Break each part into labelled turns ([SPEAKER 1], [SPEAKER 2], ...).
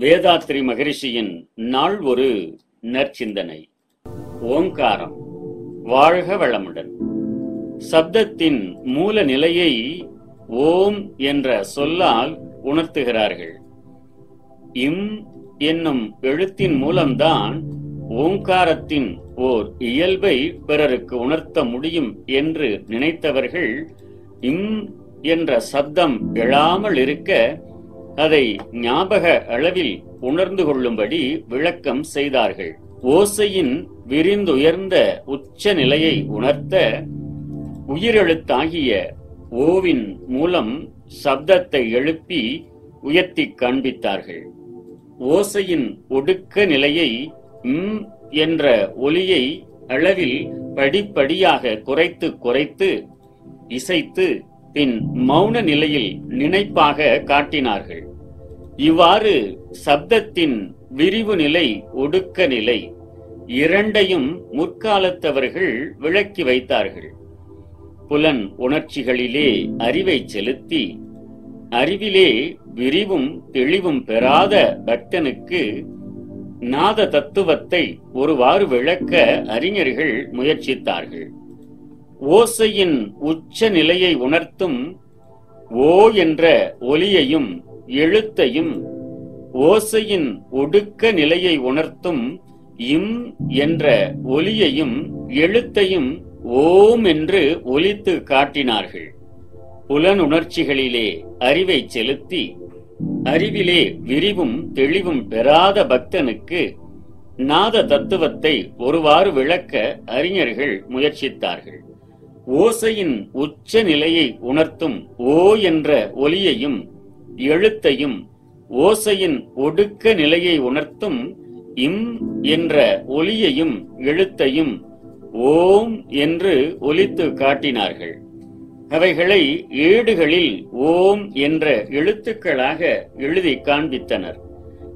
[SPEAKER 1] வேதாத்ரி மகரிஷியின் நாள் ஒரு நற்சிந்தனை. ஓங்காரம். வாழ்க வளமுடன். சப்தத்தின் மூல நிலையை ஓம் என்ற சொல்லால் உணர்த்துகிறார்கள். இம் என்னும் எழுத்தின் மூலம்தான் ஓங்காரத்தின் ஓர் இயல்பை பிறருக்கு உணர்த்த முடியும் என்று நினைத்தவர்கள் இம் என்ற சப்தம் எழாமல் இருக்க அதை ஞாபக அளவில் உணர்ந்து கொள்ளும்படி விளக்கம் செய்தார்கள். ஓசையின் விரிந்துயர்ந்த உச்ச நிலையை உணர்த்த உயிரெழுத்தாகிய ஓவின் மூலம் சப்தத்தை எழுப்பி உயர்த்தி காண்பித்தார்கள். ஓசையின் ஒடுக்க நிலையை ம் என்ற ஒலியை அளவில் படிப்படியாக குறைத்து குறைத்து இசைத்து பின் மௌன நிலையில் நினைப்பாக காட்டினார்கள். இவ்வாறு சப்தத்தின் விரிவு நிலை ஒடுக்க நிலை இரண்டையும் முற்காலத்தவர்கள் விளக்கி வைத்தார்கள். புலன் உணர்ச்சிகளிலே அறிவை செலுத்தி அறிவிலே விரிவும் தெளிவும் பெறாத பக்தனுக்கு நாத தத்துவத்தை ஒருவாறு விளக்க அறிஞர்கள் முயற்சித்தார்கள். ஓசையின் உச்ச நிலையை உணர்த்தும் ஓ என்ற ஒலியையும் எழுத்தையும் ஓசையின் ஒடுக்க நிலையை உணர்த்தும் இம் என்ற ஒலியையும் எழுத்தையும் ஓம் என்று ஒலித்து காட்டினார்கள். புலனுணர்ச்சிகளிலே அறிவை செலுத்தி அறிவிலே விரிவும் தெளிவும் பெறாத பக்தனுக்கு நாத தத்துவத்தை ஒருவாறு விளக்க அறிஞர்கள் முயற்சித்தார்கள். ஓசையின் உச்ச நிலையை உணர்த்தும் ஓ என்ற ஒலியையும் எழுத்தையும் ஓசையின் ஒடுக்க நிலையை உணர்த்தும் இம் என்ற ஒலியையும் எழுத்தையும் ஓம் என்று ஒலித்து காட்டினார்கள். அவைகளை ஏடுகளில் ஓம் என்ற எழுத்துக்களாக எழுதி காண்பித்தனர்.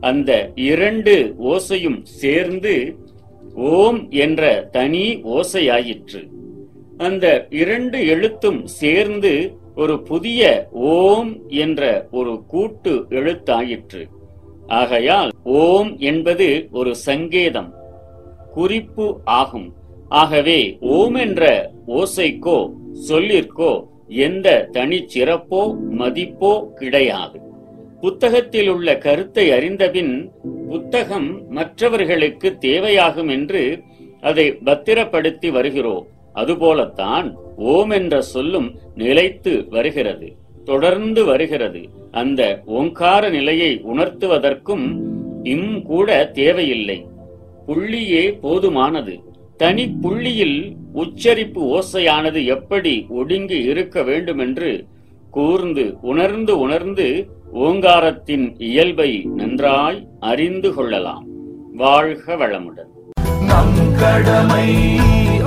[SPEAKER 1] அந்த இரண்டு ஓசையும் சேர்ந்து ஓம் என்ற தனி ஓசையாயிற்று. அந்த இரண்டு எழுத்தும் சேர்ந்து ஒரு புதிய ஓம் என்ற ஒரு கூட்டு எழுத்தாயிற்று. ஆகையால் ஓம் என்பது ஒரு சங்கேதம் குறிப்பு ஆகும். ஆகவே ஓம் என்ற ஓசைக்கோ சொல்லிற்கோ எந்த தனிச்சிறப்போ மதிப்போ கிடையாது. புத்தகத்தில் உள்ள கருத்தை அறிந்தபின் புத்தகம் மற்றவர்களுக்கு தேவையாகும் என்று அதை பத்திரப்படுத்தி வருகிறோம். அதுபோலத்தான் ஓம் என்ற சொல்லும் நிலைத்து வருகிறது தொடர்ந்து வருகிறது. அந்த ஓங்கார நிலையை உணர்த்துவதற்கும் இம் கூட தேவையில்லை. புள்ளியே போதுமானது. தனி புள்ளியில் உச்சரிப்பு ஓசையானது எப்படி ஒடுங்கி இருக்க வேண்டுமென்று கூர்ந்து உணர்ந்து உணர்ந்து ஓங்காரத்தின் இயல்பை நன்றாய் அறிந்து கொள்ளலாம். வாழ்க வளமுடன்.
[SPEAKER 2] நம் கடமை